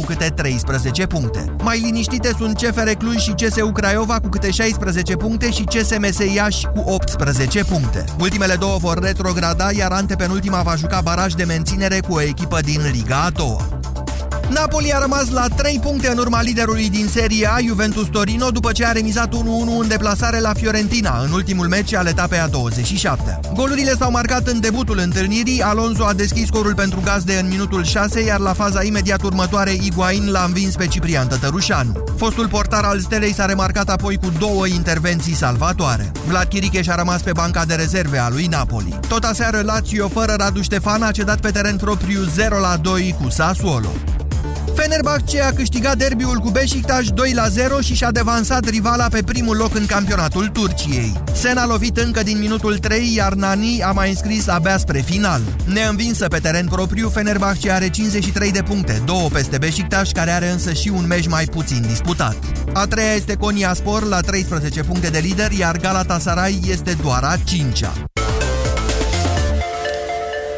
cu câte 13 puncte. Mai liniștite sunt CFR Cluj și CSU Craiova cu câte 16 puncte și CSMS Iași cu 18 puncte. Ultimele două vor retrograda, iar antepenultima va juca baraj de menținere cu o echipă din Liga a doua. Napoli a rămas la 3 puncte în urma liderului din Serie A, Juventus Torino, după ce a remizat 1-1 în deplasare la Fiorentina, în ultimul meci al etapei a 27. Golurile s-au marcat în debutul întâlnirii, Alonso a deschis scorul pentru gazde în minutul 6, iar la faza imediat următoare Iguain l-a învins pe Ciprian Tătărușanu. Fostul portar al Stelei s-a remarcat apoi cu două intervenții salvatoare. Vlad Chiricheș și-a rămas pe banca de rezerve a lui Napoli. Tot aseară Lazio fără Radu Ștefan a cedat pe teren propriu 0-2 cu Sassuolo. Fenerbahce a câștigat derbiul cu Beşiktaş 2 la 0 și și-a devansat rivala pe primul loc în campionatul Turciei. Sen a lovit încă din minutul 3, iar Nani a mai înscris abia spre final. Neînvinsă pe teren propriu, Fenerbahce are 53 de puncte, două peste Beşiktaş, care are însă și un meci mai puțin disputat. A treia este Konya Spor la 13 puncte de lider, iar Galatasaray este doar a cincea.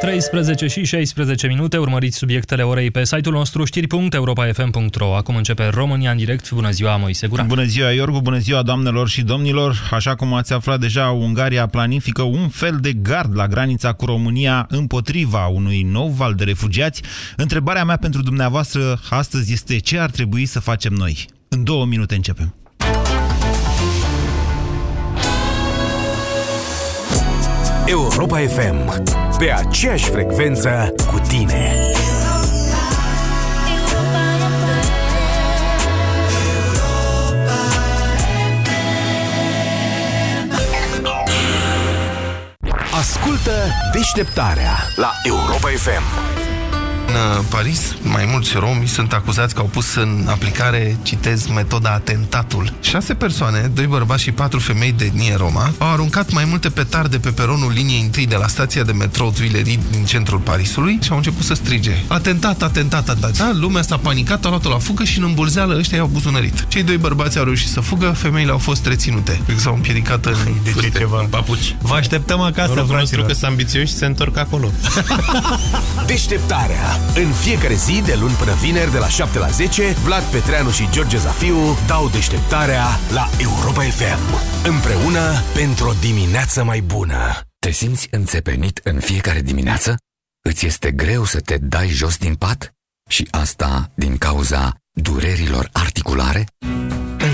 13 și 16 minute, urmăriți subiectele orei pe site-ul nostru știri.europa.fm.ro. Acum începe România în direct. Bună ziua, Moise Guran. Bună ziua, Iorgu, bună ziua, doamnelor și domnilor. Așa cum ați aflat deja, Ungaria planifică un fel de gard la granița cu România împotriva unui nou val de refugiați. Întrebarea mea pentru dumneavoastră astăzi este ce ar trebui să facem noi? În două minute începem. Europa FM. Pe aceeași frecvență cu tine. Ascultă deșteptarea la Europa FM. În uh, Paris, mai mulți romi sunt acuzați că au pus în aplicare, citez, metoda atentatul. Șase persoane, doi bărbați și patru femei de etnie roma, au aruncat mai multe petarde pe peronul liniei întâi de la stația de metrou Tuileries din centrul Parisului și au început să strige. Atentat, atentat, atentat. Lumea s-a panicat, a luat-o la fugă și în îmbulzeală ăștia i-au buzunărit. Cei doi bărbați au reușit să fugă, femeile au fost reținute. Cred că s-au împiedicat în, de ce ceva? în papuci. Vă așteptăm acasă, fraților. că sunt ambițioși și se întorc acolo. Deșteptarea în fiecare zi, de luni până vineri, de la 7 la 10, Vlad Petreanu și George Zafiu dau deșteptarea la Europa FM. Împreună pentru o dimineață mai bună. Te simți înțepenit în fiecare dimineață? Îți este greu să te dai jos din pat? Și asta din cauza durerilor articulare?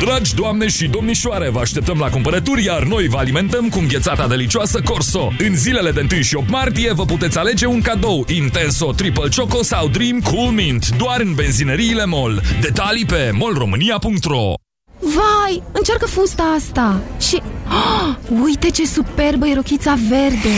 Dragi doamne și domnișoare, vă așteptăm la cumpărături, iar noi vă alimentăm cu înghețata delicioasă Corso. În zilele de 1 și 8 martie vă puteți alege un cadou Intenso, Triple Choco sau Dream Cool Mint, doar în benzineriile MOL. Detalii pe molromânia.ro Vai, încearcă fusta asta și... Oh, uite ce superbă e rochița verde!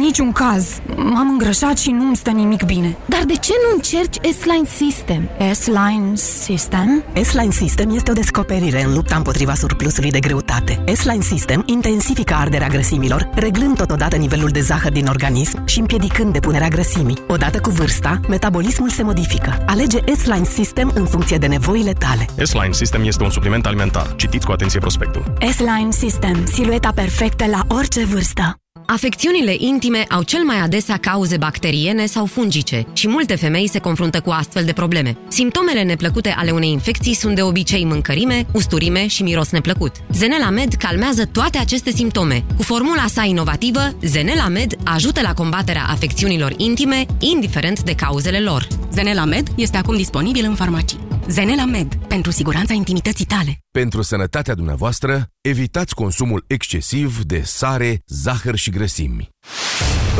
Niciun caz. M-am îngrășat și nu-mi stă nimic bine. Dar de ce nu încerci S-Line System? S-Line System? S-Line System este o descoperire în lupta împotriva surplusului de greutate. S-Line System intensifică arderea grăsimilor, reglând totodată nivelul de zahăr din organism și împiedicând depunerea grăsimii. Odată cu vârsta, metabolismul se modifică. Alege S-Line System în funcție de nevoile tale. S-Line System este un supliment alimentar. Citiți cu atenție prospectul. S-Line System. Silueta perfectă la orice vârstă. Afecțiunile intime au cel mai adesea cauze bacteriene sau fungice și multe femei se confruntă cu astfel de probleme. Simptomele neplăcute ale unei infecții sunt de obicei mâncărime, usturime și miros neplăcut. Zenela Med calmează toate aceste simptome. Cu formula sa inovativă, Zenela Med ajută la combaterea afecțiunilor intime, indiferent de cauzele lor. Zenela Med este acum disponibil în farmacii. Zenela Med, pentru siguranța intimității tale. Pentru sănătatea dumneavoastră, evitați consumul excesiv de sare, zahăr și grăsimi.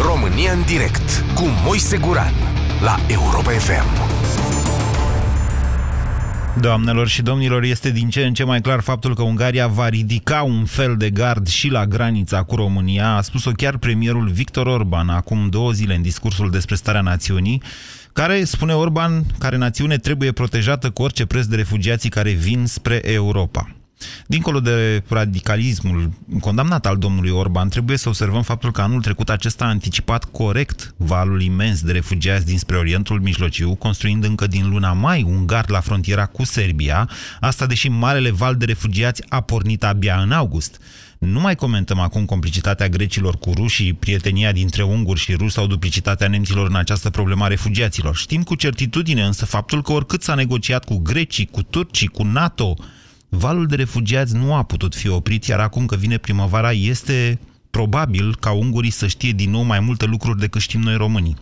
România în direct cu Moise Guran la Europa FM. Doamnelor și domnilor, este din ce în ce mai clar faptul că Ungaria va ridica un fel de gard și la granița cu România. A spus-o chiar premierul Victor Orban acum două zile în discursul despre starea națiunii care, spune Orban, care națiune trebuie protejată cu orice preț de refugiații care vin spre Europa. Dincolo de radicalismul condamnat al domnului Orban, trebuie să observăm faptul că anul trecut acesta a anticipat corect valul imens de refugiați dinspre Orientul Mijlociu, construind încă din luna mai un gard la frontiera cu Serbia, asta deși marele val de refugiați a pornit abia în august. Nu mai comentăm acum complicitatea grecilor cu rușii, prietenia dintre unguri și ruși sau duplicitatea nemților în această problemă a refugiaților. Știm cu certitudine însă faptul că oricât s-a negociat cu grecii, cu turcii, cu NATO, valul de refugiați nu a putut fi oprit, iar acum că vine primăvara este probabil ca ungurii să știe din nou mai multe lucruri decât știm noi românii.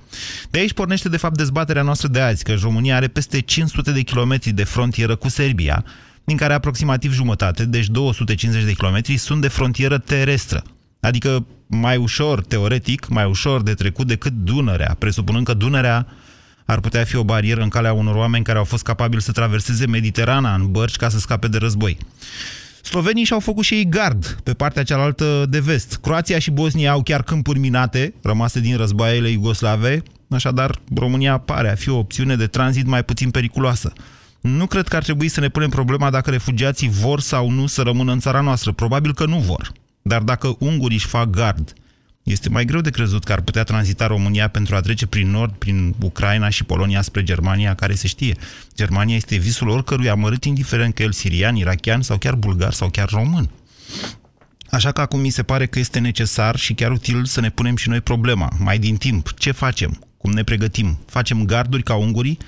De aici pornește de fapt dezbaterea noastră de azi, că România are peste 500 de kilometri de frontieră cu Serbia, din care aproximativ jumătate, deci 250 de kilometri, sunt de frontieră terestră. Adică mai ușor, teoretic, mai ușor de trecut decât Dunărea, presupunând că Dunărea ar putea fi o barieră în calea unor oameni care au fost capabili să traverseze Mediterana în bărci ca să scape de război. Slovenii și-au făcut și ei gard pe partea cealaltă de vest. Croația și Bosnia au chiar câmpuri minate, rămase din războaiele iugoslave, așadar România pare a fi o opțiune de tranzit mai puțin periculoasă. Nu cred că ar trebui să ne punem problema dacă refugiații vor sau nu să rămână în țara noastră. Probabil că nu vor. Dar dacă ungurii își fac gard, este mai greu de crezut că ar putea tranzita România pentru a trece prin nord, prin Ucraina și Polonia spre Germania, care se știe. Germania este visul oricărui amărât, indiferent că el sirian, irachian sau chiar bulgar sau chiar român. Așa că acum mi se pare că este necesar și chiar util să ne punem și noi problema, mai din timp. Ce facem? Cum ne pregătim? Facem garduri ca ungurii?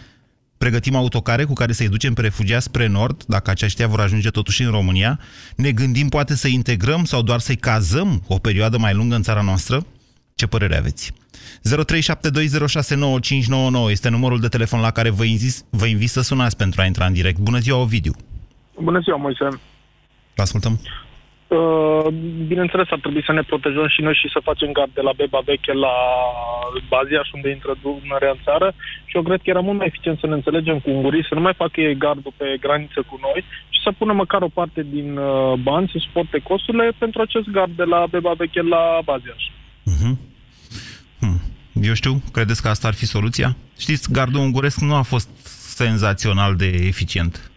Pregătim autocare cu care să-i ducem pe refugiați spre nord, dacă aceștia vor ajunge totuși în România, ne gândim poate să integrăm sau doar să-i cazăm o perioadă mai lungă în țara noastră? Ce părere aveți? 0372069599 este numărul de telefon la care vă, invit, vă invit să sunați pentru a intra în direct. Bună ziua, Ovidiu! Bună ziua, Moise! Vă ascultăm! Uh, bineînțeles, ar trebui să ne protejăm și noi și să facem gard de la Beba Veche la Baziaș, unde intră Dunărea în țară și eu cred că era mult mai eficient să ne înțelegem cu ungurii, să nu mai facă ei gardul pe graniță cu noi și să pună măcar o parte din uh, bani să suporte costurile pentru acest gard de la Beba Veche la Baziaș. Uh-huh. Hmm. Eu știu, credeți că asta ar fi soluția? Știți, gardul unguresc nu a fost senzațional de eficient.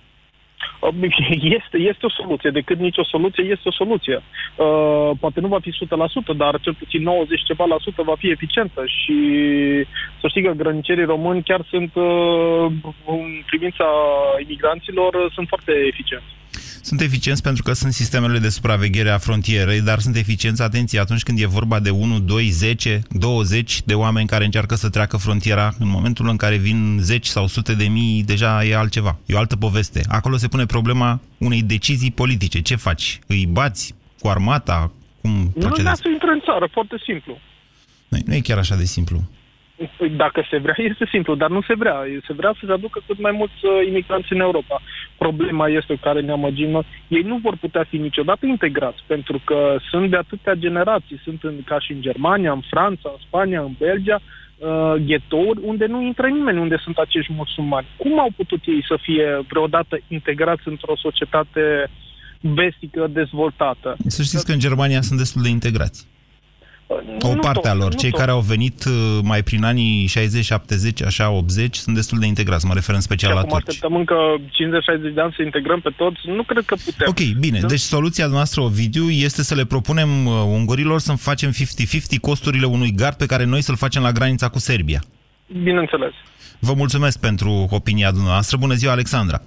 Este, este o soluție, decât nicio soluție, este o soluție. Uh, poate nu va fi 100%, dar cel puțin 90 ceva la sută va fi eficientă și să știi că grănicerii români chiar sunt, uh, în privința imigranților, sunt foarte eficienți. Sunt eficienți pentru că sunt sistemele de supraveghere a frontierei, dar sunt eficienți, atenție, atunci când e vorba de 1, 2, 10, 20 de oameni care încearcă să treacă frontiera. În momentul în care vin 10 sau sute de mii, deja e altceva. E o altă poveste. Acolo se pune problema unei decizii politice. Ce faci? Îi bați cu armata? Cum nu, nu, să intre în țară, foarte simplu. Nu, nu e chiar așa de simplu. Păi, dacă se vrea, este simplu, dar nu se vrea. Se vrea să se aducă cât mai mulți uh, imigranți în Europa. Problema este care ne amăgim, ei nu vor putea fi niciodată integrați, pentru că sunt de atâtea generații. Sunt în, ca și în Germania, în Franța, în Spania, în Belgia, uh, ghetouri unde nu intră nimeni, unde sunt acești musulmani. Cum au putut ei să fie vreodată integrați într-o societate vestică dezvoltată? Să știți că în Germania sunt destul de integrați. O parte a lor. Cei care au venit uh, mai prin anii 60, 70, așa, 80, sunt destul de integrați. Mă refer în special la turci. așteptăm încă 50-60 de ani să integrăm pe toți. Nu cred că putem. Ok, bine. Da? Deci soluția noastră, Ovidiu, este să le propunem uh, ungurilor să facem 50-50 costurile unui gard pe care noi să-l facem la granița cu Serbia. Bineînțeles. Vă mulțumesc pentru opinia dumneavoastră. Bună ziua, Alexandra.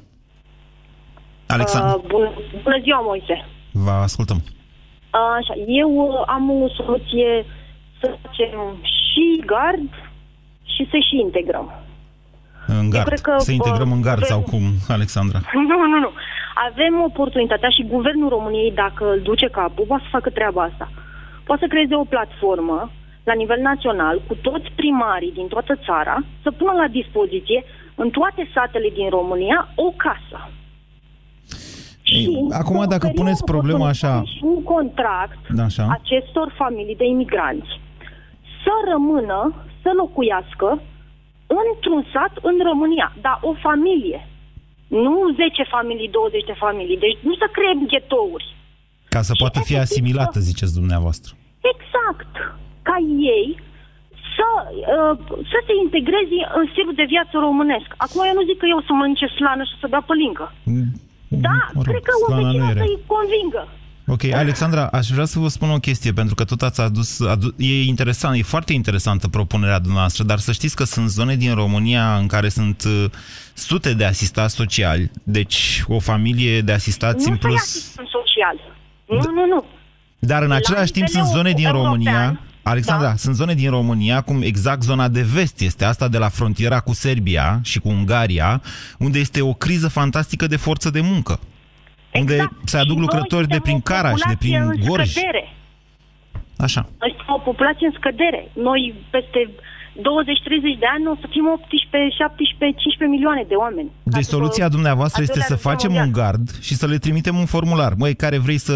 Alexandra. Uh, bună, bună ziua, Moise. Vă ascultăm. Așa, eu uh, am o soluție să facem și gard și să și integrăm. În gard. cred că, să integrăm în gard sau cum, Alexandra? Nu, nu, nu. Avem oportunitatea și guvernul României, dacă îl duce capul, va să facă treaba asta. Poate să creeze o platformă la nivel național cu toți primarii din toată țara să pună la dispoziție în toate satele din România o casă. Și Acum, dacă puneți problema așa... un contract așa. acestor familii de imigranți să rămână, să locuiască într-un sat în România, dar o familie. Nu 10 familii, 20 de familii. Deci nu să creăm ghetouri. Ca să poată fi asimilată, să... ziceți dumneavoastră. Exact. Ca ei să, uh, să se integreze în stilul de viață românesc. Acum eu nu zic că eu să mănânce slană și să bea pălincă. Da, mă rog, cred că o slana nu vecină e rea. să-i convingă. Ok, Alexandra, aș vrea să vă spun o chestie, pentru că tot ați adus, adu- e interesant, e foarte interesantă propunerea dumneavoastră, dar să știți că sunt zone din România în care sunt uh, sute de asistați sociali, deci o familie de asistați nu în să-i plus... asistăm social. Nu, nu, nu. Dar în La același timp nivel sunt zone din european, România, Alexandra, da. sunt zone din România, cum exact zona de vest este asta de la frontiera cu Serbia și cu Ungaria, unde este o criză fantastică de forță de muncă. Unde se aduc Și lucrători noi de prin suntem o Caraș, de prin populație în Gorj. scădere. Așa. Noi suntem o populație în scădere. Noi peste 20-30 de ani o să fim 18, 17, 15 milioane de oameni. Deci soluția dumneavoastră al este doilea să război facem mondial. un gard și să le trimitem un formular. Măi, care vrei să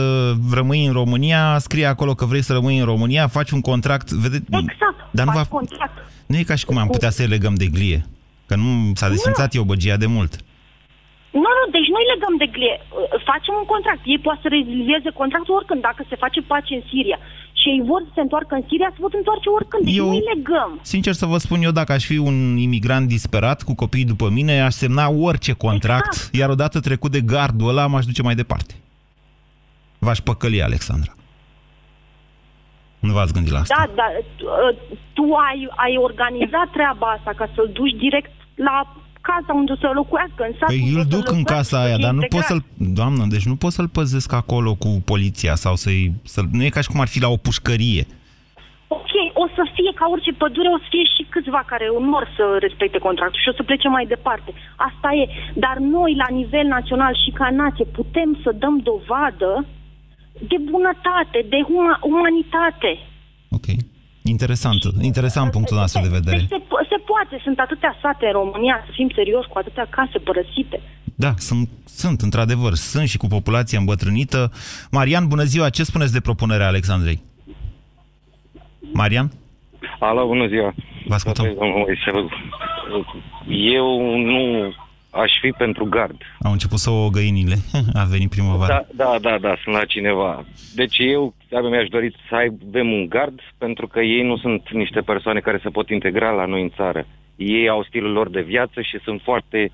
rămâi în România, scrie acolo că vrei să rămâi în România, faci un contract, vede... Exact, Dar nu, faci va... contract. nu e ca și cum am putea să-i legăm de glie. Că nu s-a desfințat eu băgia de mult. Nu, nu, deci noi legăm de glie. Facem un contract. Ei poate să rezilieze contractul oricând. Dacă se face pace în Siria și ei vor să se întoarcă în Siria, se pot întoarce oricând. Deci Eu- noi legăm. Sincer să vă spun eu, dacă aș fi un imigrant disperat cu copii după mine, aș semna orice contract, Exact. iar odată trecut de gardul ăla, m-aș duce mai departe. V-aș păcăli, Alexandra. Nu v-ați gândit la asta? Da, dar uh, tu ai, ai organizat treaba asta ca să-l duci direct la casa unde să locuiască, în sat. Păi unde îl să duc în locuiască, casa să aia, fie dar nu pot integrat. să-l... Doamnă, deci nu pot să-l păzesc acolo cu poliția sau să-i... Să nu e ca și cum ar fi la o pușcărie. Ok, o să fie ca orice pădure, o să fie și câțiva care nu vor să respecte contractul și o să plece mai departe. Asta e. Dar noi, la nivel național și ca nație, putem să dăm dovadă de bunătate, de huma- umanitate. Ok. Interesant. Interesant punctul nostru de vedere. Deci se, po- se poate. Sunt atâtea sate în România, să fim serioși, cu atâtea case părăsite. Da, sunt, sunt într-adevăr. Sunt și cu populație îmbătrânită. Marian, bună ziua. Ce spuneți de propunerea Alexandrei? Marian? Alo, bună ziua. Vă ascultăm. Domnul Moise, Eu nu aș fi pentru gard. Au început să o găinile. A venit primăvara. Da, da, da, da, sunt la cineva. Deci eu abia mi-aș dori să avem un gard pentru că ei nu sunt niște persoane care se pot integra la noi în țară. Ei au stilul lor de viață și sunt foarte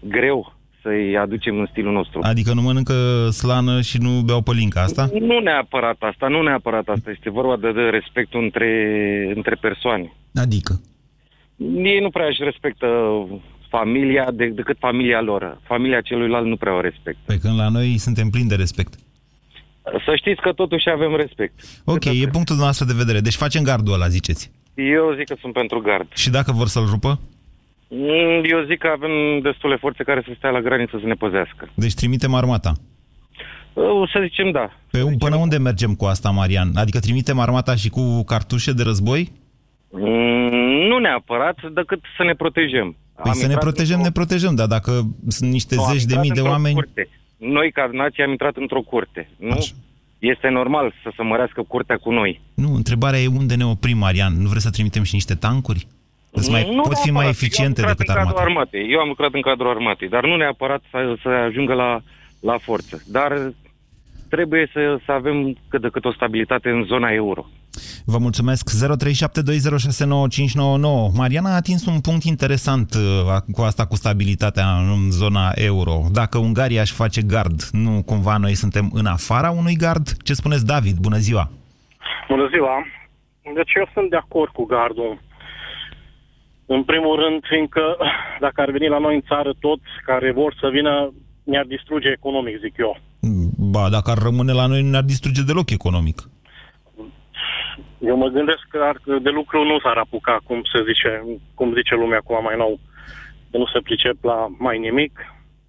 greu să-i aducem în stilul nostru. Adică nu mănâncă slană și nu beau pălinca asta? Nu neapărat asta, nu neapărat asta. Este vorba de, de respectul între, între persoane. Adică? Ei nu prea își respectă familia de, decât familia lor. Familia celuilalt nu prea o respectă. Pe când la noi suntem plini de respect. Să știți că totuși avem respect. Ok, e punctul nostru de vedere. Deci facem gardul ăla, ziceți. Eu zic că sunt pentru gard. Și dacă vor să-l rupă? Mm, Eu zic că avem destule forțe care să stea la graniță să ne păzească. Deci trimitem armata. O să zicem da. Pe, până unde mergem cu asta, Marian? Adică trimitem armata și cu cartușe de război? Mm, Nu neapărat, decât să ne protejăm. Păi Am să ne intrat protejăm, într-o- ne protejăm, dar dacă sunt niște Nu, am zeci de intrat mii de într-o oameni... Curte. Noi, ca nație, am intrat într-o curte. Nu? Este normal să se mărească curtea cu noi. Nu, întrebarea e unde ne oprim, Marian. Nu vreți să trimitem și niște tancuri? Îți mai, Nu pot fi mai neapărat. eficiente Eu am decât lucrat în cadrul armata. armatei. Eu am lucrat în cadrul armatei, dar nu neapărat să, să ajungă la, la forță. Dar trebuie să, să avem cât de cât o stabilitate în zona euro. Vă mulțumesc. 0372069599. Mariana a atins un punct interesant uh, cu asta cu stabilitatea în zona euro. Dacă Ungaria își face gard, nu cumva noi suntem în afara unui gard? Ce spuneți, David? Bună ziua! Bună ziua! Deci eu sunt de acord cu gardul. În primul rând, fiindcă dacă ar veni la noi în țară toți care vor să vină, ne-ar distruge economic, zic eu. Ba, dacă ar rămâne la noi, nu ne-ar distruge deloc economic. Eu mă gândesc că ar, de lucru nu s-ar apuca, cum se zice, cum zice lumea acum mai nou. Că nu se pricep la mai nimic.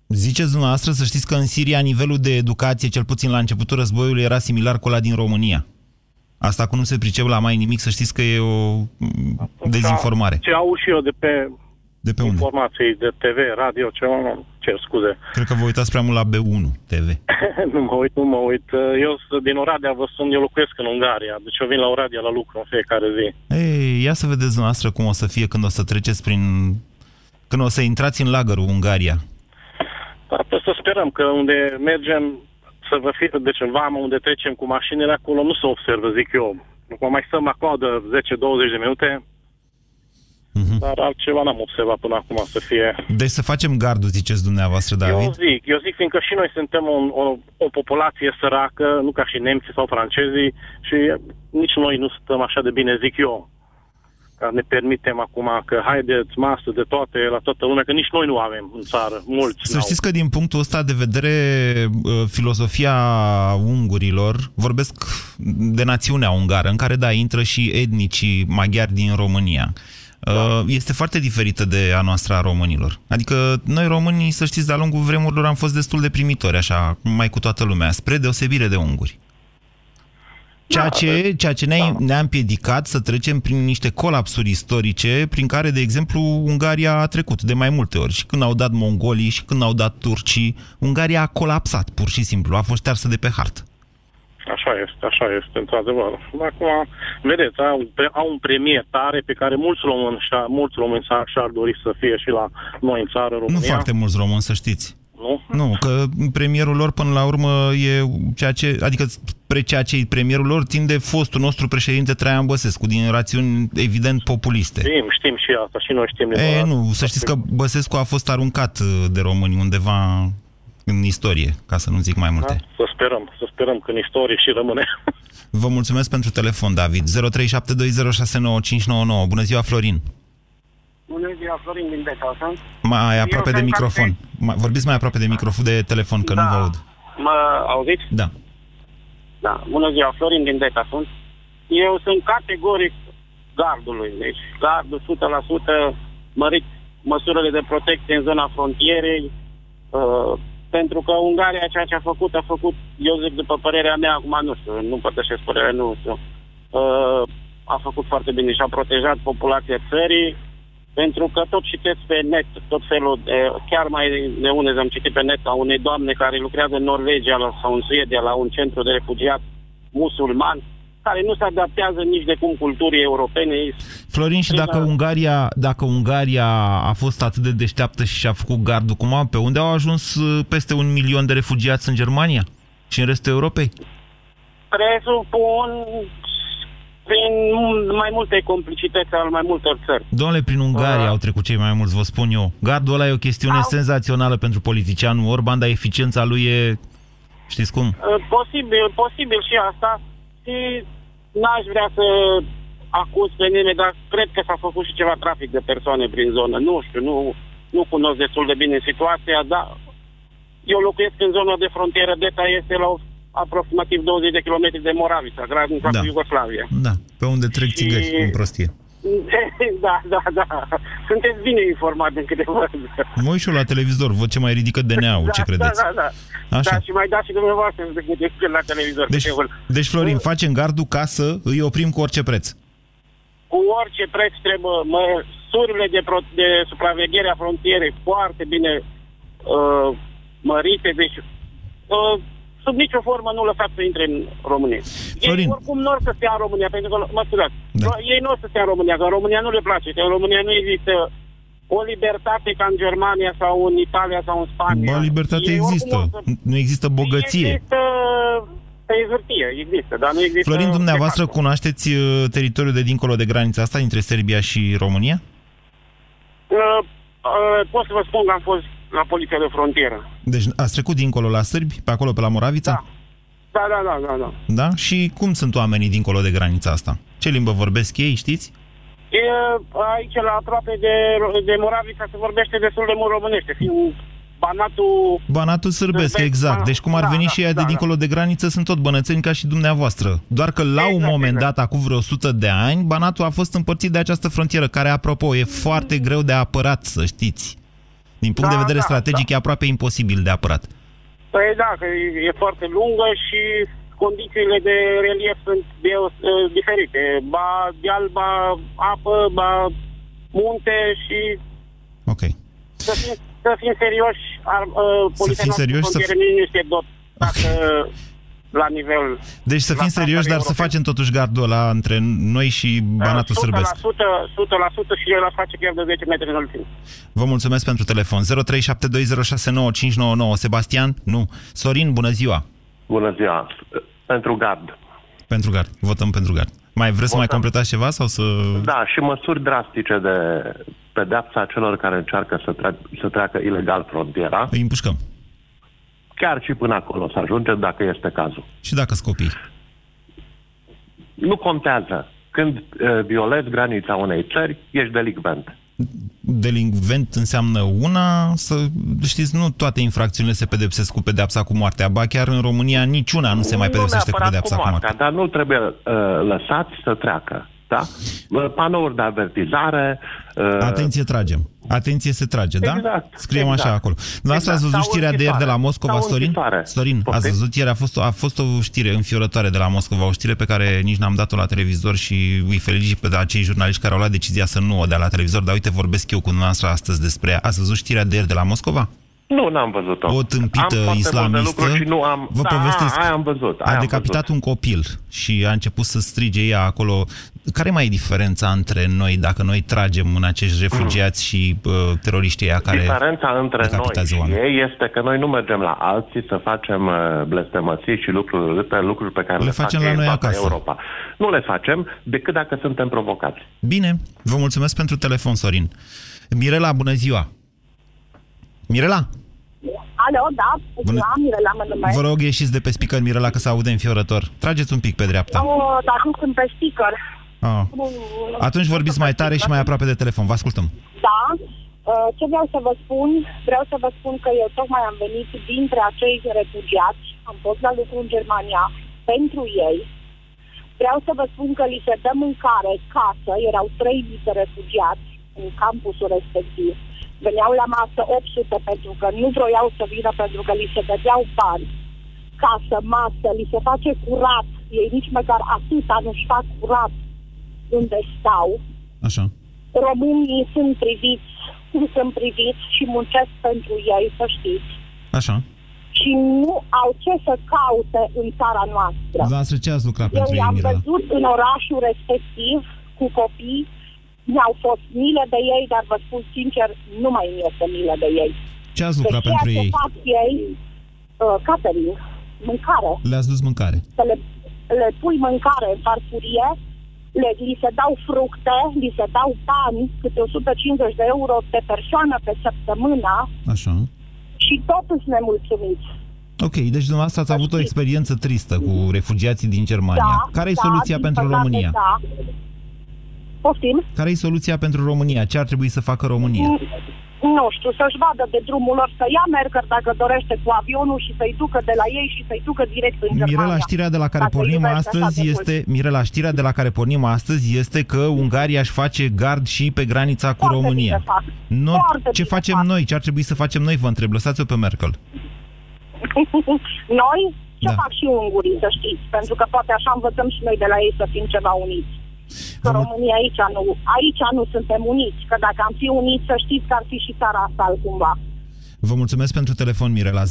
Ziceți dumneavoastră să știți că în Siria nivelul de educație, cel puțin la începutul războiului, era similar cu ăla din România. Asta cu nu se pricep la mai nimic, să știți că e o mm, dezinformare. Ce au și eu de pe, De pe unde? informații de TV, radio, ceva, nu, cer scuze. Cred că vă uitați prea mult la B1 TV. nu mă uit, nu mă uit. Eu sunt din Oradea, vă sun, eu locuiesc în Ungaria, deci eu vin la Oradea la lucru în fiecare zi. Ei, ia să vedeți dumneavoastră cum o să fie când o să treceți prin... Când o să intrați în lagărul Ungaria. Dar să sperăm că unde mergem să vă fie, deci în vamă unde trecem cu mașinile acolo nu se observă, zic eu. După mai stăm la coadă 10-20 de minute, uh-huh. dar altceva n-am observat până acum să fie... Deci să facem gardul, ziceți dumneavoastră, David? Eu zic, eu zic, fiindcă și noi suntem o, o, o populație săracă, nu ca și nemții sau francezii, și nici noi nu stăm așa de bine, zic eu, ca ne permitem acum că haideți masă de toate la toată lumea, că nici noi nu avem în țară, mulți Să știți că din punctul ăsta de vedere, uh, filosofia ungurilor, vorbesc de națiunea ungară, în care, da, intră și etnicii maghiari din România. Da. Este foarte diferită de a noastră a românilor. Adică noi românii, să știți, de-a lungul vremurilor am fost destul de primitori, așa, mai cu toată lumea, spre deosebire de unguri. Ceea ce, ceea ce ne-a, ne împiedicat să trecem prin niște colapsuri istorice prin care, de exemplu, Ungaria a trecut de mai multe ori. Și când au dat mongolii și când au dat turcii, Ungaria a colapsat, pur și simplu, a fost ștearsă de pe hartă. Așa este, așa este, într-adevăr. Acum, vedeți, au, au un premier tare pe care mulți români, mulți români și-ar dori să fie și la noi în țară, România. Nu foarte mulți români, să știți. Nu? Nu, că premierul lor până la urmă e ceea ce, adică spre ceea ce premierul lor tinde fostul nostru președinte Traian Băsescu, din rațiuni evident populiste. Știm, știm și asta, și noi știm. E, nu, să știți că Băsescu a fost aruncat de români undeva în istorie, ca să nu zic mai multe. Da? Să sperăm, să sperăm că în istorie și rămâne. Vă mulțumesc pentru telefon, David. 0372069599. Bună ziua, Florin. Bună ziua, Florin din Beta, sunt. Mai aproape de microfon. Mai, vorbiți mai aproape de microfon, de telefon, că da. nu vă aud. Mă auziți? Da. Da. Bună ziua, Florin din Beta, sunt. Eu sunt categoric gardului. Deci gardul 100% mărit măsurile de protecție în zona frontierei, uh, pentru că Ungaria ceea ce a făcut, a făcut, eu zic după părerea mea, acum nu știu, nu împărtășesc părerea, nu știu, uh, a făcut foarte bine și a protejat populația țării, pentru că tot citesc pe net tot felul de, chiar mai de unde am citit pe net a unei doamne care lucrează în Norvegia la, sau în Suedia la un centru de refugiați musulman, care nu se adaptează nici de cum culturii europene. Florin, și dacă Ungaria, dacă Ungaria a fost atât de deșteaptă și și-a făcut gardul cum pe unde au ajuns uh, peste un milion de refugiați în Germania și în restul Europei? Presupun prin mai multe complicități al mai multor țări. Domnule, prin Ungaria uh. au trecut cei mai mulți, vă spun eu. Gardul ăla e o chestiune au... senzațională pentru politicianul Orban, dar eficiența lui e... Știți cum? Uh, posibil, posibil și asta. Și n-aș vrea să acuz pe nimeni, dar cred că s-a făcut și ceva trafic de persoane prin zonă. Nu știu, nu, nu cunosc destul de bine situația, dar eu locuiesc în zona de frontieră, DETA este la aproximativ 20 de kilometri de Moravița, granița da. cu Iugoslavia. Da, pe unde trec și... țigări în prostie. Da, da, da. Sunteți bine informați în câteva Mă uit și eu la televizor, văd ce mai ridică DNA-ul, da, ce credeți? Da, da, da. Așa. Da, și mai dați și dumneavoastră să gândiți la televizor. Deci, deci Florin, facem gardul ca să îi oprim cu orice preț. Cu orice preț trebuie măsurile de, pro, de supraveghere a frontierei foarte bine uh, mărite, deci uh, sub nicio formă nu lăsați să intre în România. Florin. Ei oricum nu or să stea în România, pentru că, mă scuzați, da. ei nu o să stea în România, că în România nu le place, că în România nu există o libertate ca în Germania sau în Italia sau în Spania. Ba, libertate ei există. Să... Nu există bogăție. Există pe hârtie, există, dar nu există... Florin, dumneavoastră cunoașteți uh, teritoriul de dincolo de granița asta, între Serbia și România? Uh, uh, pot să vă spun că am fost la poliția de frontieră. Deci ați trecut dincolo la sârbi, pe acolo, pe la Moravița? Da. Da, da, da, da, da. Da? Și cum sunt oamenii dincolo de granița asta? Ce limbă vorbesc ei, știți? E, aici, la aproape de, de Moravița, se vorbește destul de mult românește, fiind Banatul... Banatul sârbesc, exact. Deci cum ar da, veni da, și ea da, de dincolo de graniță, sunt tot bănățeni ca și dumneavoastră. Doar că la exact, un moment exact. dat, acum vreo 100 de ani, Banatul a fost împărțit de această frontieră, care, apropo, e foarte greu de apărat, să știți. Din punct da, de vedere da, strategic da. e aproape imposibil de apărat. Păi da, că e, e foarte lungă și condițiile de relief sunt de, uh, diferite. Ba deal, ba apă, ba munte și... Ok. Să fim, să fim serioși, ar, uh, poliția să fim serioși, să... nu este dot. Dacă okay la nivel... Deci să fim serioși, dar să facem totuși gardul ăla între noi și Banatul 100%, Sârbesc. 100%, 100% și el a face chiar de 10 metri înălțime. Vă mulțumesc pentru telefon. 0372069599. Sebastian? Nu. Sorin, bună ziua! Bună ziua! Pentru gard. Pentru gard. Votăm pentru gard. Mai vreți să mai Votăm. completați ceva sau să... Da, și măsuri drastice de pedeapsa celor care încearcă să, tre- să treacă ilegal frontiera, Îi împușcăm. Chiar și până acolo să ajungem dacă este cazul. Și dacă scopii. Nu contează. Când uh, violezi granița unei țări, ești delicvent. Delinvent înseamnă una, să știți, nu toate infracțiunile se pedepsesc cu pedepsa cu moartea. Ba chiar în România niciuna nu se mai pedepsește cu neapărat pedepsa cu moartea. dar nu trebuie uh, lăsați să treacă. Da? Uh, Panouri de avertizare. Uh, Atenție, tragem. Atenție, se trage, da? Exact, Scriem exact. așa acolo. Dumneavoastră ați Exact, văzut sau știrea de ieri de la închisoare. Moscova, Sau Sorin? închisoare. Sorin, ați Poftim? văzut ieri, a fost, a fost o știre înfiorătoare de la Moscova, o știre pe care nici n-am dat-o la televizor și îi felicit pe acei jurnaliști care au luat decizia să nu o dea la televizor, dar uite, vorbesc eu cu dumneavoastră astăzi despre ea. Ați văzut știrea de ieri de la Moscova? Nu, n-am văzut-o. O tâmpită am foarte multe islamistă lucruri și nu am... vă da, povestesc. aia am văzut. Aia a am decapitat un copil și a început să strige ea acolo. Care mai e diferența între noi dacă noi tragem în acești refugiați și uh, teroriștii ăia care Diferența între noi decapitează și oameni? ei este că noi nu mergem la alții să facem uh, blestemății și lucruri urâte, lucruri pe care Le le, facem fac la ei noi în toată acasă. Europa. Nu le facem decât dacă suntem provocați. Bine, vă mulțumesc pentru telefon, Sorin. Mirela, bună ziua! Mirela, Alo, da, Bună. da, Mirela mă numesc. vă rog ieșiți de pe speaker, Mirela, că se aude înfiorător. Trageți un pic pe dreapta. Nu, dar nu sunt pe speaker. Ah. Atunci vorbiți mai tare și mai aproape de telefon. Vă ascultăm. Da, uh, ce vreau să vă spun? Vreau să vă spun că eu tocmai am venit dintre acei refugiați, am fost la lucru în Germania pentru ei. Vreau să vă spun că li se dă mâncare casă, erau 3.000 de refugiați în campusul respectiv. Veneau la masă 800 pentru că nu vroiau să vină pentru că li se dădeau bani. Casă, masă, li se face curat. Ei nici măcar atâta nu-și fac curat unde stau. Așa. Românii sunt priviți cum sunt priviți și muncesc pentru ei, să știți. Așa. Și nu au ce să caute în țara noastră. Dumneavoastră ce ați lucrat Eu pentru ei, i-am Mirela? văzut în orașul respectiv cu copii, mi-au fost milă de ei, dar vă spun sincer, nu mai mi este milă de ei. Ce ați lucrat deci pentru ceea ei? ce fac ei, uh, catering, mâncare, Le-ați dus mâncare. să le, le pui mâncare în farfurie, le, li se dau fructe, li se dau bani, câte 150 de euro pe persoană pe săptămână Așa. și tot sunt nemulțumiți. Ok, deci dumneavoastră ați avut o experiență tristă cu refugiații din Germania. Da, Care e da, soluția din pentru păcate, România? Da. Poftim? Care e soluția pentru România? Ce ar trebui să facă România? Mm, Nu știu, să-și vadă de drumul lor să ia Merkel dacă dorește cu avionul și să-i ducă de la ei și să-i ducă direct în Germania. Mirela, știrea de la care Dacă pornim iubește așa astăzi de este mult. Mirela, știrea de la care pornim astăzi este că Ungaria își face gard și pe granița cu Foarte România. bine fac. Nu, Foarte ce bine facem fac. noi? Ce ar trebui să facem noi? Vă întreb. Lăsați-o pe Merkel. noi ce Da. fac și ungurii, să știți, pentru că poate așa învățăm și noi de la ei să fim ceva uniți. Că România aici nu, aici nu suntem uniți, că dacă am fi uniți, să știți că ar fi și țara asta altcumva. Vă mulțumesc pentru telefon, Mirela. 0372069599.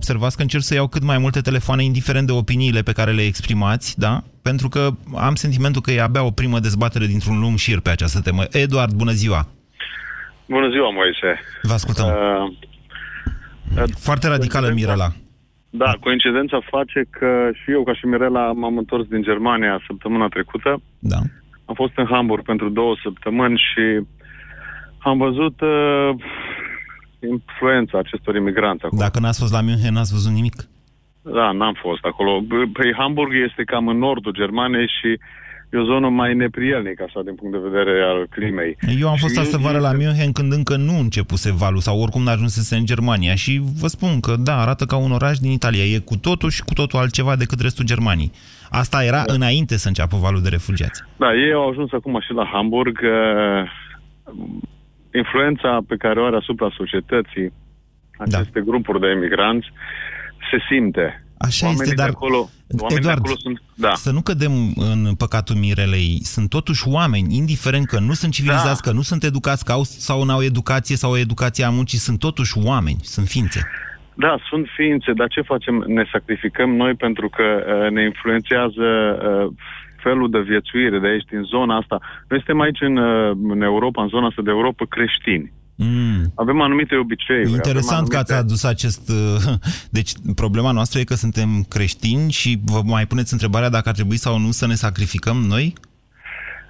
Observați că încerc să iau cât mai multe telefoane, indiferent de opiniile pe care le exprimați, da? Pentru că am sentimentul că e abia o primă dezbatere dintr-un lung șir pe această temă. Eduard, bună ziua! Bună ziua, Moise. Vă ascultăm. Uh, Foarte radicală, Mirela. Da, coincidența face că și eu, ca și Mirela, m-am întors din Germania săptămâna trecută. Da. Am fost în Hamburg pentru două săptămâni și am văzut uh, influența acestor imigranți acolo. Dacă n-ați fost la München, n-ați văzut nimic? Da, n-am fost acolo. B- Păi Hamburg este cam în nordul Germaniei și e o zonă mai neprielnică, așa, din punct de vedere al climei. Eu am fost Și astă vară la München când încă nu începuse valul sau oricum n-ajunsese în Germania și vă spun că da, arată ca un oraș din Italia. E cu totul și cu totul altceva decât restul Germaniei. Asta era da. înainte să înceapă valul de refugiați. Da, ei au ajuns acum și la Hamburg. Uh, influența pe care o are asupra societății aceste da. grupuri de emigranți se simte. Așa oamenii este, dar de acolo, oamenii Eduard, de acolo sunt... Da. să nu cădem în păcatul Mirelei. Sunt totuși oameni, indiferent că nu sunt civilizați, da. că nu sunt educați, că au sau nu au educație sau o educație a muncii, sunt totuși oameni, sunt ființe. Da, sunt ființe, dar ce facem? Ne sacrificăm noi pentru că uh, ne influențează uh, felul de viețuire de aici, din zona asta. Noi suntem aici în, uh, în Europa, în zona asta de Europa, creștini. Mm. Avem anumite obiceiuri. Interesant avem că ați anumite... adus acest... uh, Deci, problema noastră e că suntem creștini și vă mai puneți întrebarea dacă ar trebui sau nu să ne sacrificăm noi?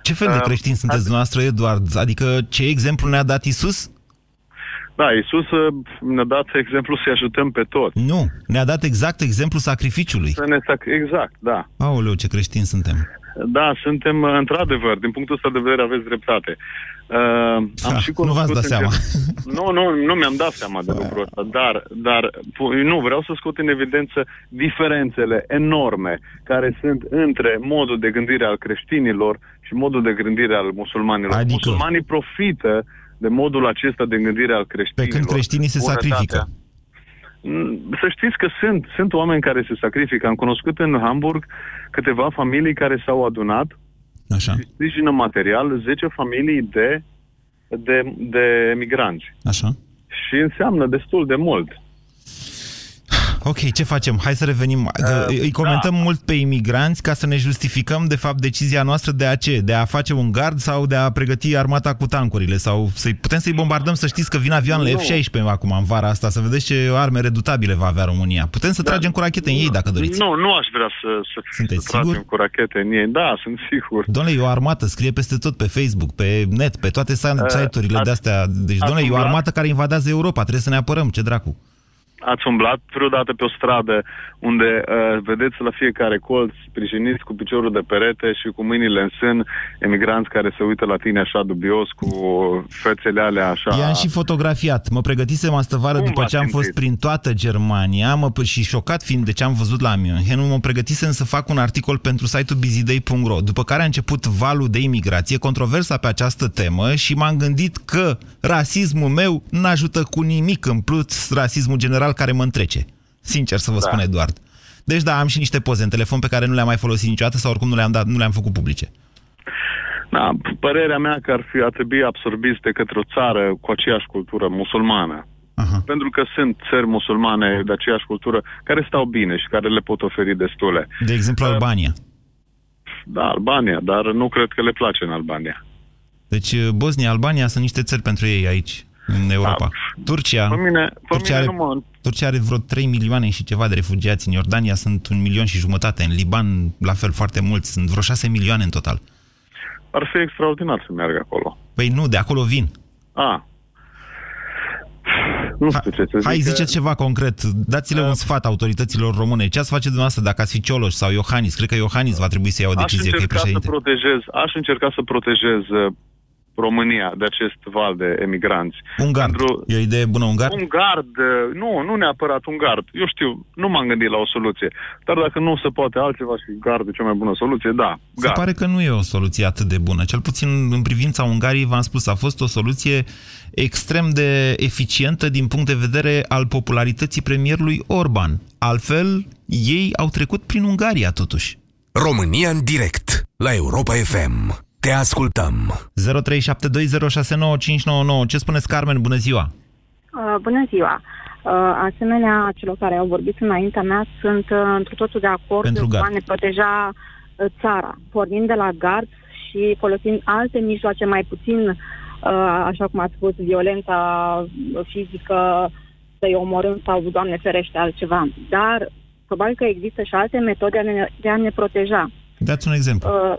Ce fel de Uh, creștini sunteți dumneavoastră, Eduard? Adică ce exemplu ne-a dat Isus? Da, Iisus uh, ne-a dat exemplu să-i ajutăm pe toți. Nu, ne-a dat exact exemplu sacrificiului. Să ne sac... Exact, da. Aoleu, ce creștini suntem. Da, suntem, uh, într-adăvăr, din punctul ăsta de vedere aveți dreptate. Uh, am Da, și nu v-ați cunoscut dat în seama. gen- Nu, nu, nu mi-am dat seama de lucrul ăsta, dar, dar pu- nu, vreau să scot în evidență diferențele enorme care sunt între modul de gândire al creștinilor și modul de gândire al musulmanilor. Adică? Musulmanii profită de modul acesta de gândire al Pe creștinilor. când creștinii se Bunătatea. sacrifică. Mm, Să știți că sunt, sunt oameni care se sacrifică. Am cunoscut în Hamburg câteva familii care s-au adunat Așa. și sprijină material 10 familii de, de, de emigranți. Așa. Și înseamnă destul de mult. Ok, ce facem? Hai să revenim. Uh, îi comentăm da. mult pe imigranți ca să ne justificăm, de fapt, decizia noastră de a ce? De a face un gard sau de a pregăti armata cu tancurile? Sau să putem să-i bombardăm, să știți că vin avioanele Nu. F-16 acum, în vara asta, să vedeți ce arme redutabile va avea România. Putem să tragem cu rachete în ei, dacă doriți. Nu, nu aș vrea să, să, Sunteți să tragem sigur? cu rachete în ei. Da, sunt sigur. Domnule, e o armată, scrie peste tot pe Facebook, pe net, pe toate site- Uh, site-urile ați- de-astea. Deci, ați domnule, e o umblat? armată care invadează Europa, trebuie să ne apărăm, ce dracu. Ați umblat vreodată pe o stradă unde uh, vedeți la fiecare colț, sprijiniți cu piciorul de perete și cu mâinile în sân, emigranți care se uită la tine așa dubios, cu fețele alea așa... I-am și fotografiat. Mă pregătisem astă vară Cum după v-ați ce am fost simțit? prin toată Germania mă, și șocat fiind de ce am văzut la München, mă pregătisem să fac un articol pentru site-ul bizidei.ro, după care a început valul de imigrație, controversa pe această temă și m-am gândit că rasismul meu n-ajută cu nimic în plus rasismul general care mă întrece. Sincer să vă Da. spun, Eduard. Deci da, am și niște poze în telefon pe care nu le-am mai folosit niciodată sau oricum nu le-am, dat, nu le-am făcut publice. Da, părerea mea că ar fi a trebui absorbiți de către o țară cu aceeași cultură musulmană. Aha. Pentru că sunt țări musulmane de aceeași cultură care stau bine și care le pot oferi destule. De exemplu, Albania. Da, Albania, dar nu cred că le place în Albania. Deci Bosnia, Albania sunt niște țări pentru ei aici, în Europa. Turcia, Pe mine, pe Turcia, mine are, nu mă... Turcia are vreo 3 milioane și ceva de refugiați. În Iordania sunt un milion și jumătate. În Liban, la fel, foarte mulți. Sunt vreo 6 milioane în total. Ar fi extraordinar să meargă acolo. Păi nu, de acolo vin. A. Nu știu ce să Hai, zic. ziceți ceva concret. Dați-le un sfat autorităților române. Ce ați face dumneavoastră dacă ați fi Cioloș sau Iohannis? Cred că Iohannis va trebui să ia o Aș decizie, că e încerca, să președinte. protejez, aș încerca să protejez uh, România de acest val de emigranți. Un gard. Pentru- E o idee bună, un gard? Un gard, uh, nu, nu neapărat un gard. Eu știu, nu m-am gândit la o soluție. Dar dacă nu se poate altceva și gardul e cea mai bună soluție, da, Se gard. pare că nu e o soluție atât de bună. Cel puțin în privința Ungariei, v-am spus, a fost o soluție extrem de eficientă din punct de vedere al popularității premierului Orban. Altfel, ei au trecut prin Ungaria, totuși. România în direct la Europa FM. Te ascultăm. 0372069599. Ce spuneți, Carmen? Bună ziua! Uh, bună ziua! Uh, asemenea, celor care au vorbit înaintea mea, sunt uh, într totul de acord Pentru cu a gard. ne proteja uh, țara, pornind de la gard și folosind alte mijloace mai puțin, uh, așa cum ați spus, violența fizică, să-i omorâm sau, Doamne ferește, altceva. Dar probabil că există și alte metode de a ne, de a ne proteja. Dați un exemplu. Uh,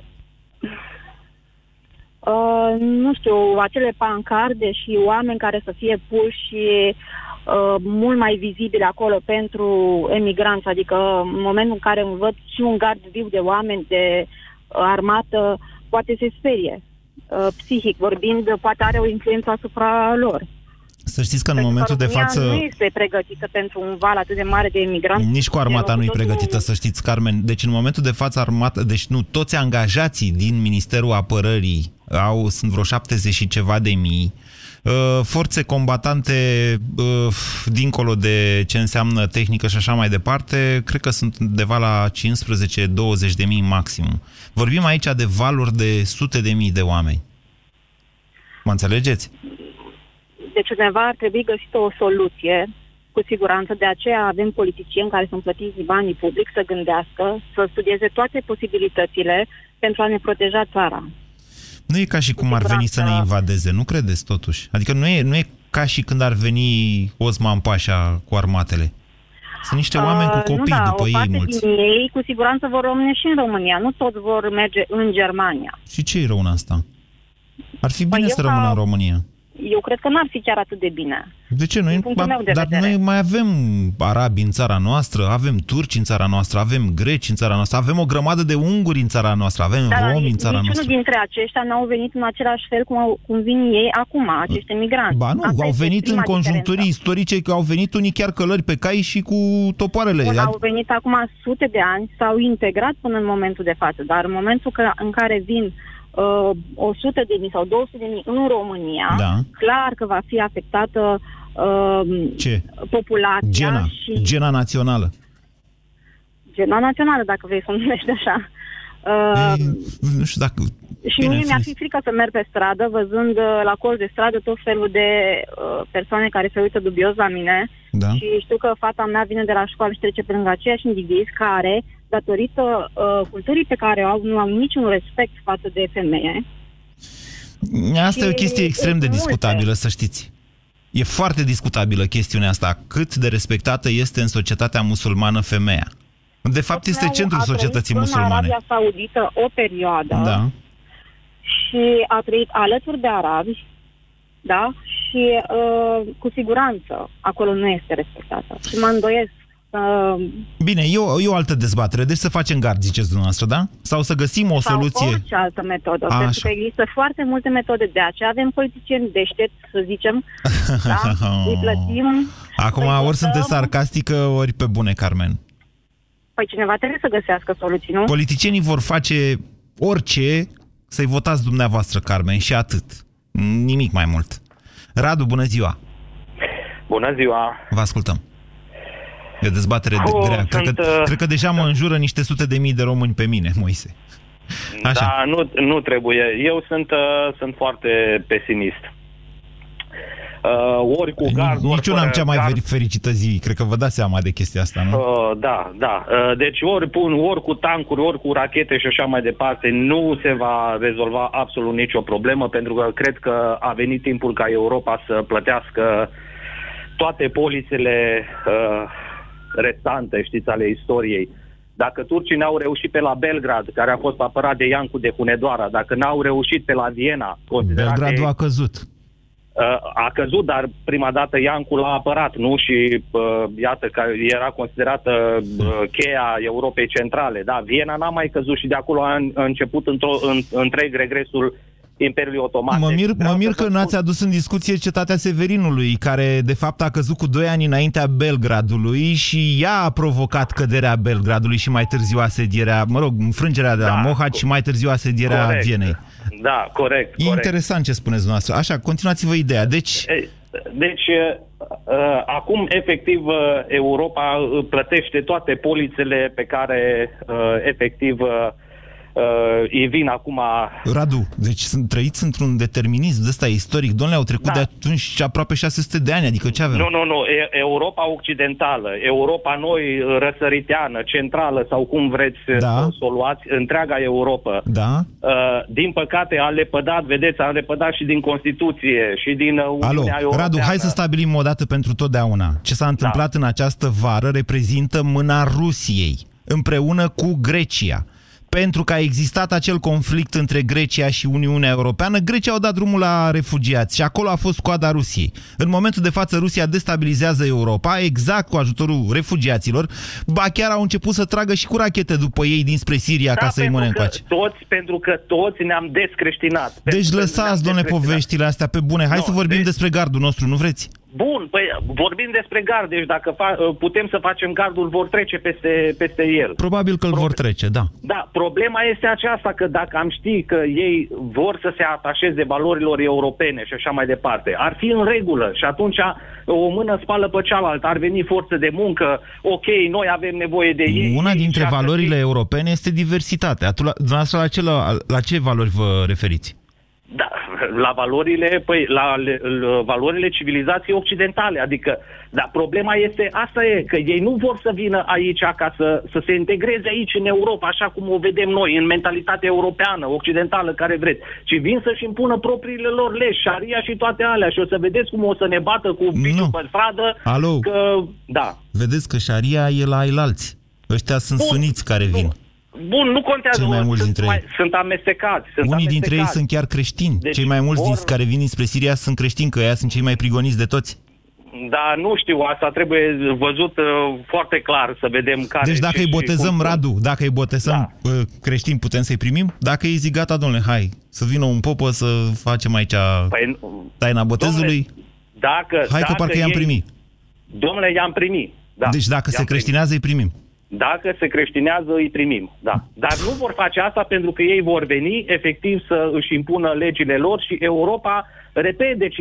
uh, nu știu, acele pancarde și oameni care să fie puși uh, mult mai vizibile acolo pentru emigranți, adică în momentul în care văd și un gard viu de oameni de uh, armată, poate se sperie. Uh, psihic vorbind, poate are o influență asupra lor. Să știți că în Pentru momentul de România față... nu este pregătită pentru un val atât de mare de emigranți. Nici cu armata E nu e cu totul- pregătită, să știți, Carmen. Deci în momentul de față armata, deci nu, toți angajații din Ministerul Apărării au, sunt vreo 70 și ceva de mii. Uh, Forțe combatante, uh, dincolo de ce înseamnă tehnică și așa mai departe, cred că sunt undeva la 15-20 de mii maxim. Vorbim aici de valuri de sute de mii de oameni. Mă înțelegeți? Deci undeva ar trebui găsită o soluție, cu siguranță. De aceea avem politicieni care sunt plătiți banii public să gândească, să studieze toate posibilitățile pentru a ne proteja țara. Nu e ca și cum ar veni să ne invadeze, nu credeți totuși? Adică nu e, nu e ca și când ar veni Osman Pașa cu armatele. Sunt niște oameni cu Uh, copii nu, da, după o ei parte mulți. din ei cu siguranță vor rămâne și în România. Nu toți vor merge în Germania. Și ce e rău în asta? Ar fi bine Păi să eu rămână ca- în România. Eu cred că n-ar fi chiar atât de bine. De ce? Noi, Din punctul meu de dar vedere. noi mai avem arabi în țara noastră, avem turci în țara noastră, avem greci în țara noastră, avem o grămadă de unguri în țara noastră, avem Dar romi în țara niciunul noastră. dintre aceștia n-au venit în același fel cum, au, cum vin ei acum, acești emigranți. Ba nu, Asta au este venit în prima conjuncturi diferență. istorice, că au venit unii chiar călări pe cai și cu topoarele. Bun, Ad- au venit acum sute de ani, s-au integrat până în momentul de față, dar în momentul că, în care vin uh, 100 de mii sau 200 de mii în România, Da. clar că va fi afectată uh, Ce? populația Gena, și gena națională. gena națională, dacă vrei să o numești așa. Uh, Nu știu dacă... Și Bine, mie mi-ar fi- fi frică să merg pe stradă, văzând uh, la colț de stradă tot felul de uh, persoane care se uită dubios la mine. Da. Și știu că fata mea vine de la școală și trece pe lângă aceiași indivizi care, datorită uh, culturii pe care o au, nu au niciun respect față de femeie. Asta e o Și chestie extrem de sunt discutabilă, să știți. E foarte discutabilă chestiunea asta. Cât de respectată este în societatea musulmană femeia. De fapt, este Meu centrul a trăit societății în musulmane. Arabia Saudită o perioadă Da. și a trăit alături de arabi, da? Și uh, cu siguranță acolo nu este respectată. Și mă îndoiesc uh, Bine, e o, e o altă dezbatere. Deci să facem gard, ziceți dumneavoastră, da? Sau să găsim o sau soluție. orice altă metodă. A, pentru așa. că există foarte multe metode. De aceea avem politicieni deștepți, să zicem. da? Îi plătim. Acum, Păi ori votăm. sunteți sarcastică, ori pe bune, Carmen. Păi cineva trebuie să găsească soluții, nu? Politicienii vor face orice să-i votați dumneavoastră, Carmen, și atât. Nimic mai mult. Radu, bună ziua! Bună ziua! Vă ascultăm. E o dezbatere de Oh, grea. Cred sunt, că, uh, cred că deja mă înjură niște sute de mii de români pe mine, Moise. Așa. Da, nu, nu trebuie. Eu sunt, uh, sunt foarte pesimist. Uh, ori cu gard, ori Nici eu n-am fără cea mai gard. feri- fericită zi. Cred că vă dați seama de chestia asta, nu? Uh, da, da. Uh, deci ori pun, ori cu tancuri, ori cu rachete și așa mai departe, nu se va rezolva absolut nicio problemă, pentru că cred că a venit timpul ca Europa să plătească toate polițele uh, restante, știți, ale istoriei. Dacă turcii n-au reușit pe la Belgrad, care a fost apărat de Iancu de Hunedoara, dacă n-au reușit pe la Viena, considerat de- Belgradul a căzut. Uh, a căzut, dar prima dată Iancu l-a apărat, nu? Și uh, iată că era considerată uh, cheia Europei Centrale. Da, Viena n-a mai căzut și de acolo a, a început într-o, în, întreg regresul Imperiului Otoman. Mă Deci mir, vreau mă mir să că vă n-ați adus în discuție cetatea Severinului, care de fapt a căzut cu doi ani înaintea Belgradului și ea a provocat căderea Belgradului și mai târziu asedierea, mă rog, înfrângerea de la Da, Mohaci și mai târziu asedierea Corect. Vienei. Da, corect, E corect. interesant ce spuneți dumneavoastră. Așa, continuați-vă ideea. Deci, Ei, Deci, uh, uh, acum, efectiv, uh, Europa uh, plătește toate polițele pe care, uh, efectiv, uh, uh, îi vin acum Radu, deci sunt trăiți într-un determinism de ăsta istoric. Domnule, au trecut Da. de atunci aproape 600 de ani, adică ce avem? Nu, nu, nu. E- Europa Occidentală, Europa noi, răsăriteană, centrală sau cum vreți Da. să o luați, întreaga Europa. Da? Uh, din păcate a lepădat, vedeți, a lepădat și din Constituție și din uh, Uniunea Alo, Europeană. Radu, hai să stabilim o dată pentru totdeauna. Ce s-a întâmplat în această vară reprezintă mâna Rusiei, împreună cu Grecia. Pentru că a existat acel conflict între Grecia și Uniunea Europeană, Grecia au dat drumul la refugiați și acolo a fost coada Rusiei. În momentul de față, Rusia destabilizează Europa exact cu ajutorul refugiaților, ba chiar au început să tragă și cu rachete după ei dinspre Siria ca să-i mâne Da, pentru încoace. că toți, pentru că toți ne-am descreștinat. Deci Pentru că lăsați, ne-am domnule, descreștinat. poveștile astea pe bune. Hai Nu, să vorbim despre gardul nostru, nu vreți? Bun, păi vorbim despre gard, deci dacă fa- putem să facem gardul, vor trece peste, peste el. Probabil că îl vor trece, da. Da, problema este aceasta că dacă am ști că ei vor să se atașeze valorilor europene și așa mai departe, ar fi în regulă și atunci o mână spală pe cealaltă, ar veni forță de muncă, ok, noi avem nevoie de ei. Una ei dintre și-ar valorile europene este diversitatea. Tu, la, dumneavoastră, la ce, la, la ce valori vă referiți? Da, la valorile, păi, la, la valorile civilizației occidentale. Adică, dar problema este, asta e, că ei nu vor să vină aici ca să, să se integreze aici în Europa, așa cum o vedem noi, în mentalitatea europeană, occidentală, care vreți, ci vin să-și impună propriile lor legi, șaria și toate alea. Și o să vedeți cum o să ne bată cu piciul pe stradă. Alo. Că, da. Vedeți că șaria e la ailalți. Ăștia sunt Bun. suniți care vin. Bun, nu contează. Cei mai mulți sunt, dintre ei. sunt amestecați. Sunt Unii dintre ei amestecați. sunt chiar creștini. Deci, Cei mai mulți vor- din care vin spre Siria sunt creștini, că ea sunt cei mai prigoniți de toți. Da, nu știu, asta trebuie văzut uh, foarte clar să vedem care... Deci dacă ce îi și botezăm, cum- Radu, dacă îi botezăm da. creștini, putem să-i primim? Dacă îi zic, gata, domnule, hai, să vină un popă să facem aici Păi, taina botezului, Dacă, hai că dacă parcă i-am ei- primit. Domnule, i-am primit. Da, Deci dacă i-am se creștinează, îi primim. Dacă se creștinează, îi primim, da. Dar nu vor face asta pentru că ei vor veni efectiv să își impună legile lor și Europa, repet, deci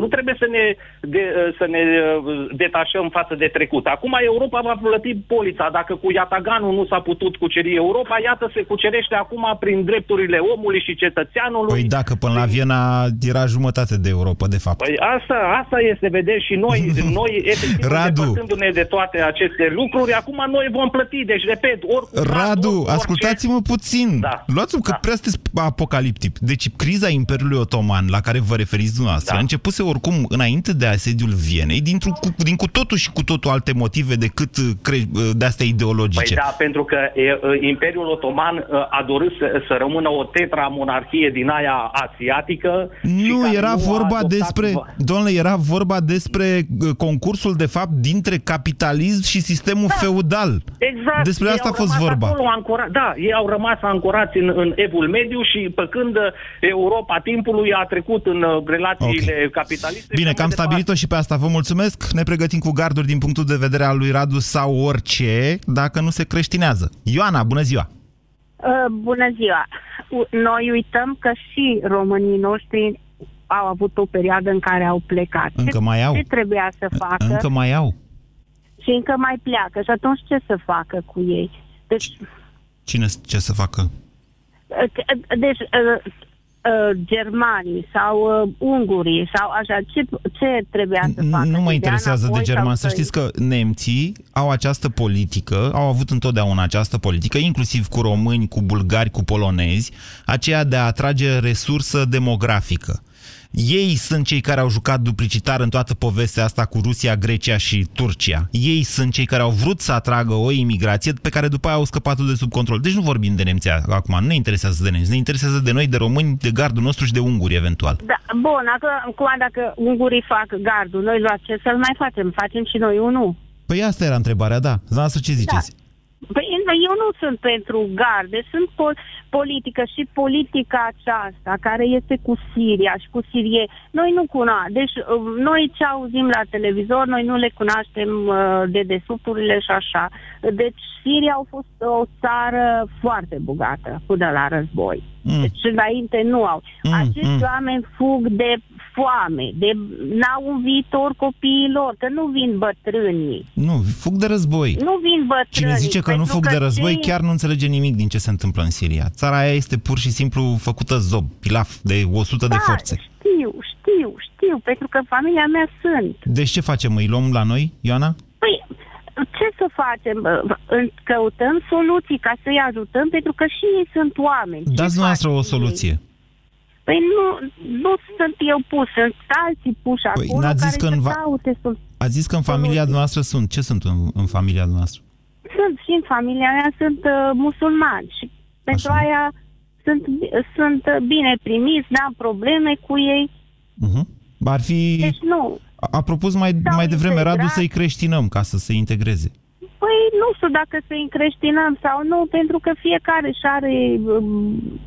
nu trebuie să ne, de, să ne uh, detașăm față de trecut. Acum Europa va plăti polița. Dacă cu Iataganul nu s-a putut cuceri Europa, iată se cucerește acum prin drepturile omului și cetățeanului. Păi dacă până la Viena era jumătate de Europa, de fapt. Păi asta, asta este, vedeți, și noi, noi efectiv, Radu. depărtându-ne de toate aceste lucruri, acum noi vom plăti. Deci, repet, oricum... Radu, orice- ascultați-mă puțin. Da. Luați-mă că prea sunteți apocaliptic. Deci criza Imperiului Otoman, la care vă referiți dumneavoastră, da. începuse oricum înainte de asediul Vienei, dintr-un, cu, din cu totul și cu totul alte motive decât uh, cre- uh, de-astea ideologice. Păi da, pentru că e, e, Imperiul Otoman e, a dorit să, să rămână o tetra-monarhie din aia asiatică. și Nu, care era nu a vorba adoptat- despre, domnule, era vorba despre uh, concursul, de fapt, dintre capitalism și sistemul feudal. Exact. Despre ei asta a au fost rămas vorba. Acolo, ancora, da, ei au rămas ancorați în, în evul mediu și pe când uh, Europa timpului a trecut în uh, relațiile okay. capitaliste... Bine, și că am mai departe. stabilit-o și pe asta. Vă mulțumesc. Ne pregătim cu garduri din punctul de vedere al lui Radu sau orice, dacă nu se creștinează. Ioana, bună ziua! Uh, bună ziua! U- Noi uităm că și românii noștri au avut o perioadă în care au plecat. Încă ce, mai au? Ce trebuia să facă? Încă mai au. Și încă mai pleacă. Și atunci ce să facă cu ei? Deci, Cine ce să facă? uh, deci uh, uh, germanii sau uh, ungurii sau așa, ce, ce trebuia să facă? Nu Să mă dea interesează de înapoi sau german. Să știți că nemții au această politică, au avut întotdeauna această politică, inclusiv cu români, cu bulgari, cu polonezi, aceea de a atrage resursă demografică. Ei sunt cei care au jucat duplicitar în toată povestea asta cu Rusia, Grecia și Turcia. Ei sunt cei care au vrut să atragă o imigrație pe care după aia au scăpat de sub control. Deci nu vorbim de nemții acum, nu ne interesează de nemți, ne interesează de noi, de români, de gardul nostru și de unguri eventual. Da, bun, acum, acum dacă ungurii fac gardul, noi la ce să-l mai facem? Facem și noi unul. Păi asta era întrebarea, da. Dumneavoastră ce ziceți? Păi eu nu sunt pentru garde, sunt pol- politică și politica aceasta care este cu Siria și cu Sirie. Noi nu cunoaștem. Deci uh, noi ce auzim la televizor, noi nu le cunoaștem uh, de desubturile și așa. Deci Siria a fost o țară foarte bogată până la război. Mm. Deci înainte nu au. Mm, Acești mm. oameni fug de foame, de n-au un viitor copiii lor, că nu vin bătrânii. Nu, fug de război. Nu vin bătrânii. Cine zice că nu pentru fug de război cei- chiar nu înțelege nimic din ce se întâmplă în Siria. Țara aia este pur și simplu făcută zob, pilaf, de 100 de Da, forțe. știu, știu, știu, pentru că familia mea sunt. Deci ce facem? Îi luăm la noi, Ioana? Păi, ce să facem? Bă, în- Căutăm soluții ca să-i ajutăm, pentru că și ei sunt oameni. Ce Dați dumneavoastră o facem ei? soluție. Păi nu, nu sunt eu pus, sunt alții puși Păi, acolo n-ați zis care că în să va- caute sol- Ați zis că în familia noastră sunt. Ce sunt în, în familia noastră? Sunt și în familia mea sunt uh, musulmani și pentru aia sunt, sunt uh, bine primiți, n-am probleme cu ei. Uh-huh. Ar fi... Deci nu. A, a propus mai, mai devreme Radu să-i creștinăm ca să se integreze. Păi nu știu dacă să îi încreștinăm sau nu, pentru că fiecare și are um,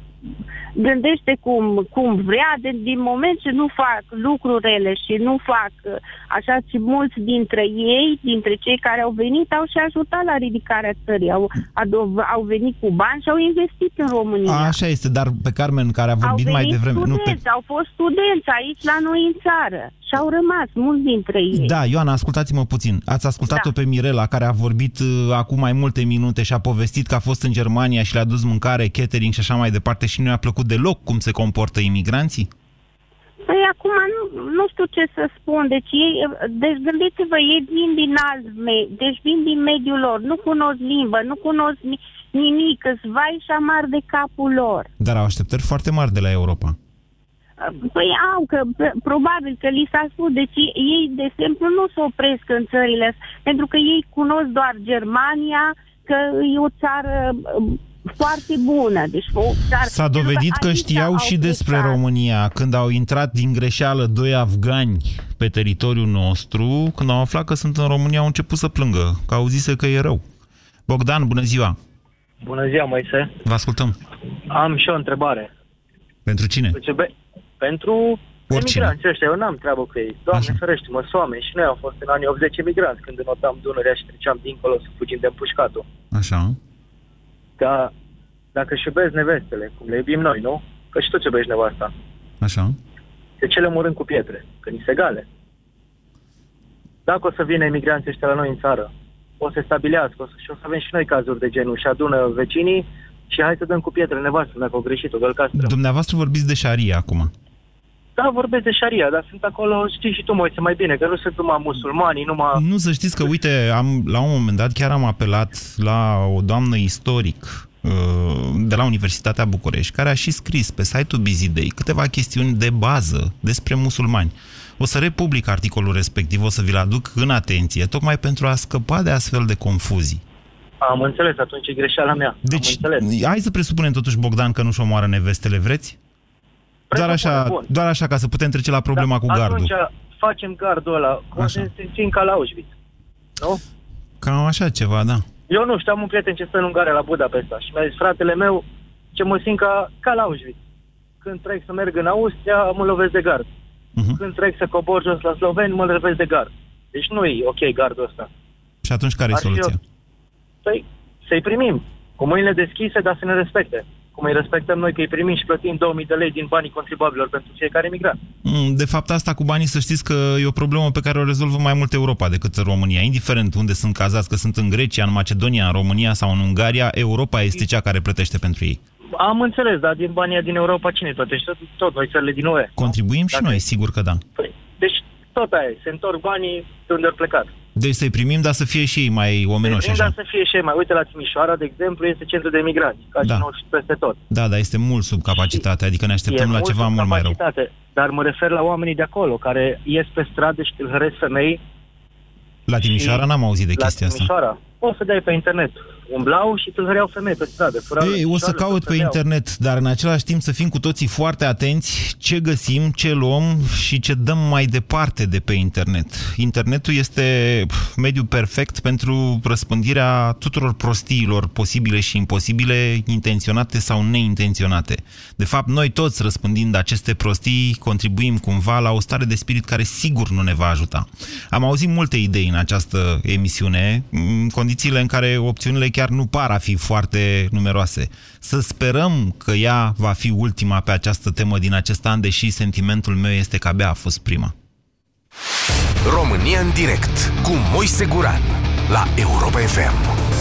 gândește cum, cum vrea, de, din moment ce nu fac lucruri rele și nu fac uh, așa, și mulți dintre ei, dintre cei care au venit, au și ajutat la ridicarea țării, au, ado- au venit cu bani și au investit în România. A, așa este, dar pe Carmen, care a au vorbit venit mai devreme... Nu, studenți, pe... au fost studenți aici la noi în țară și au rămas mulți dintre ei. Da, Ioana, ascultați-mă puțin. Ați ascultat-o Da. pe Mirela, care a vorbit uh, acum mai multe minute și a povestit că a fost în Germania și le-a dus mâncare, catering și așa mai departe și nu i-a plăcut deloc cum se comportă imigranții? acum nu, nu știu ce să spun. Deci, ei, deci gândiți-vă, ei vin din alt me- deci vin din mediul lor, nu cunosc limbă, nu cunosc ni- nimic, îți vai și șamar de capul lor. Dar au așteptări foarte mari de la Europa. Păi au, că p- probabil că li s-a spus, deci ei, de exemplu, nu se opresc în țările astea, pentru că ei cunosc doar Germania, că e o țară um, foarte bună. Deci o țară, S-a dovedit că aici știau au și despre plecat. România când au intrat din greșeală doi afgani pe teritoriul nostru, când au aflat că sunt în România, au început să plângă, că au zis că e rău. Bogdan, bună ziua! Bună ziua, Moise. Vă ascultăm. Am și o întrebare. Pentru cine? Deci, be- pentru Oricine. emigranți ăștia, eu n-am treabă cu ei. Doamne ferește-mă, sunt oameni și noi am fost în anii 80 emigranți când înotam Dunărea și treceam dincolo să fugim de împușcatul. Așa. Dar dacă își iubesc nevestele, cum le iubim noi, nu? Că și tu ce iubești nevasta. Așa. De ce le omorâm cu pietre? Că ni se egale. Dacă o să vină emigranții ăștia la noi în țară, o să se stabilească o să, și o să avem și noi cazuri de genul și adună vecinii și hai să dăm cu pietre nevastă dacă au greșit, o gălcastră. Dumneavoastră vorbiți de șaria acum. Da, vorbesc de șaria, dar sunt acolo, știi și tu, Moise, mai bine, că nu sunt numai musulmani, numai... Nu, să știți că, uite, am, la un moment dat chiar am apelat la o doamnă istoric uh, de la Universitatea București, care a și scris pe site-ul Bizidei câteva chestiuni de bază despre musulmani. O să republic articolul respectiv, o să vi-l aduc în atenție, tocmai pentru a scăpa de astfel de confuzii. Am înțeles, atunci e greșeala mea. Deci, hai să presupunem totuși, Bogdan, că nu-și omoară nevestele, vreți? Doar așa, bun. doar așa, ca să putem trece la problema cu gardul. Atunci facem gardul ăla, o să ne simțim ca la Auschwitz. Nu? Cam așa ceva, da. Eu nu știu, am un prieten ce stă în Ungaria la Budapesta și mi-a zis, fratele meu, ce mă simt ca, ca la Auschwitz. Când trec să merg în Austria, mă lovesc de gard. Mhm. Când trec să cobor jos la sloveni, mă lovesc de gard. Deci nu e ok gardul ăsta. Și atunci care e Ar fi soluția? o- Păi, să-i primim. Cu mâinile deschise, dar să ne respecte. Cum îi respectăm noi că îi primim și plătim 2000 de lei din banii contribuabilor pentru fiecare migrant. Mm, De fapt, asta cu banii, să știți că e o problemă pe care o rezolvă mai mult Europa decât România. Indiferent unde sunt cazați, că sunt în Grecia, în Macedonia, în România sau în Ungaria, Europa este cea care plătește pentru ei. Am înțeles, dar din banii din Europa cine îi plătește? Tot noi, țările din UE. Contribuim și Dacă- noi, sigur că da. Deci tot aia, e, se întorc banii de unde au plecat. Deci să-i primim, dar să fie și ei mai omenoși Prin, așa. dar să fie și ei mai. Uite la Timișoara, de exemplu, este centru de migranți, ca Da. și noi și peste tot. Da, dar este mult sub capacitate, adică ne așteptăm E la ceva sub mult mai rău. capacitate, Dar mă refer la oamenii de acolo, care ies pe stradă și tâlhăresc femei La Timișoara n-am auzit de la chestia asta. Timișoara. Poți să dai pe internet. Umblau și tâlhăreau femei pe stradă. furau Ei, o să picioarele, caut pe stăteau. internet, dar în același timp să fim cu toții foarte atenți ce găsim, ce luăm și ce dăm mai departe de pe internet. Internetul este pf, mediul perfect pentru răspândirea tuturor prostiilor posibile și imposibile, intenționate sau neintenționate. De fapt, noi toți răspândind aceste prostii contribuim cumva la o stare de spirit care sigur nu ne va ajuta. Am auzit multe idei în această emisiune, în condițiile în care opțiunile chiar nu par a fi foarte numeroase. Să sperăm că ea va fi ultima pe această temă din acest an, deși sentimentul meu este că abia a fost prima. România în direct cu Moise Guran la Europa FM.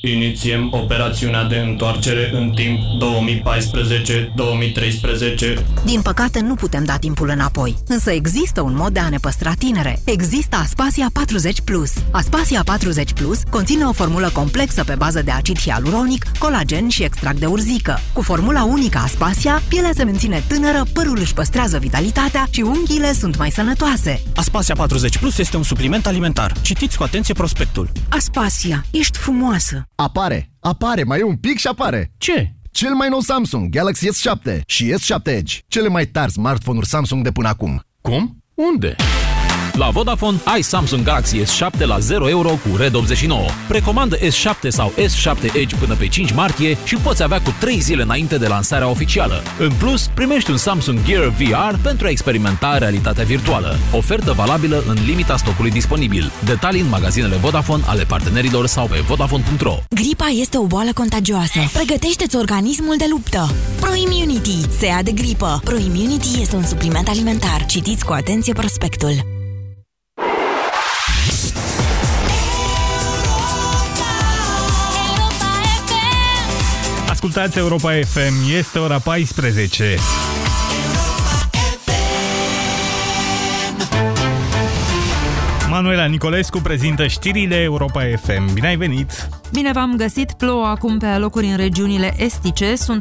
Inițiem operațiunea de întoarcere în timp 2014-2013. Din păcate, nu putem da timpul înapoi. Însă există un mod de a ne păstra tinere. Există Aspasia 40 Plus. Aspasia 40 Plus conține o formulă complexă pe bază de acid hialuronic, colagen și extract de urzică. Cu formula unică Aspasia, pielea se menține tânără, părul își păstrează vitalitatea și unghiile sunt mai sănătoase. Aspasia 40 Plus este un supliment alimentar. Citiți cu atenție prospectul. Aspasia, ești frumoasă! Apare, apare, mai e un pic și apare. Ce? Cel mai nou Samsung Galaxy S7 și S7 Edge, cele mai tari smartphone-uri Samsung de până acum. Cum? Unde? La Vodafone ai Samsung Galaxy S7 la 0 euro cu Red 89. Precomandă S7 sau S7 Edge până pe 5 martie și poți avea cu 3 zile înainte de lansarea oficială. În plus, primești un Samsung Gear VR pentru a experimenta realitatea virtuală. Ofertă valabilă în limita stocului disponibil. Detalii în magazinele Vodafone ale partenerilor sau pe vodafone.ro. Gripa este o boală contagioasă. Pregătește-ți organismul de luptă. ProImmunity. Se ia de gripă. ProImmunity este un supliment alimentar. Citiți cu atenție prospectul. Ascultați Europa FM, este ora 14. Manuela Nicolescu prezintă știrile Europa FM. Bine ai venit! Bine v-am găsit! Plouă acum pe locuri în regiunile estice. Sunt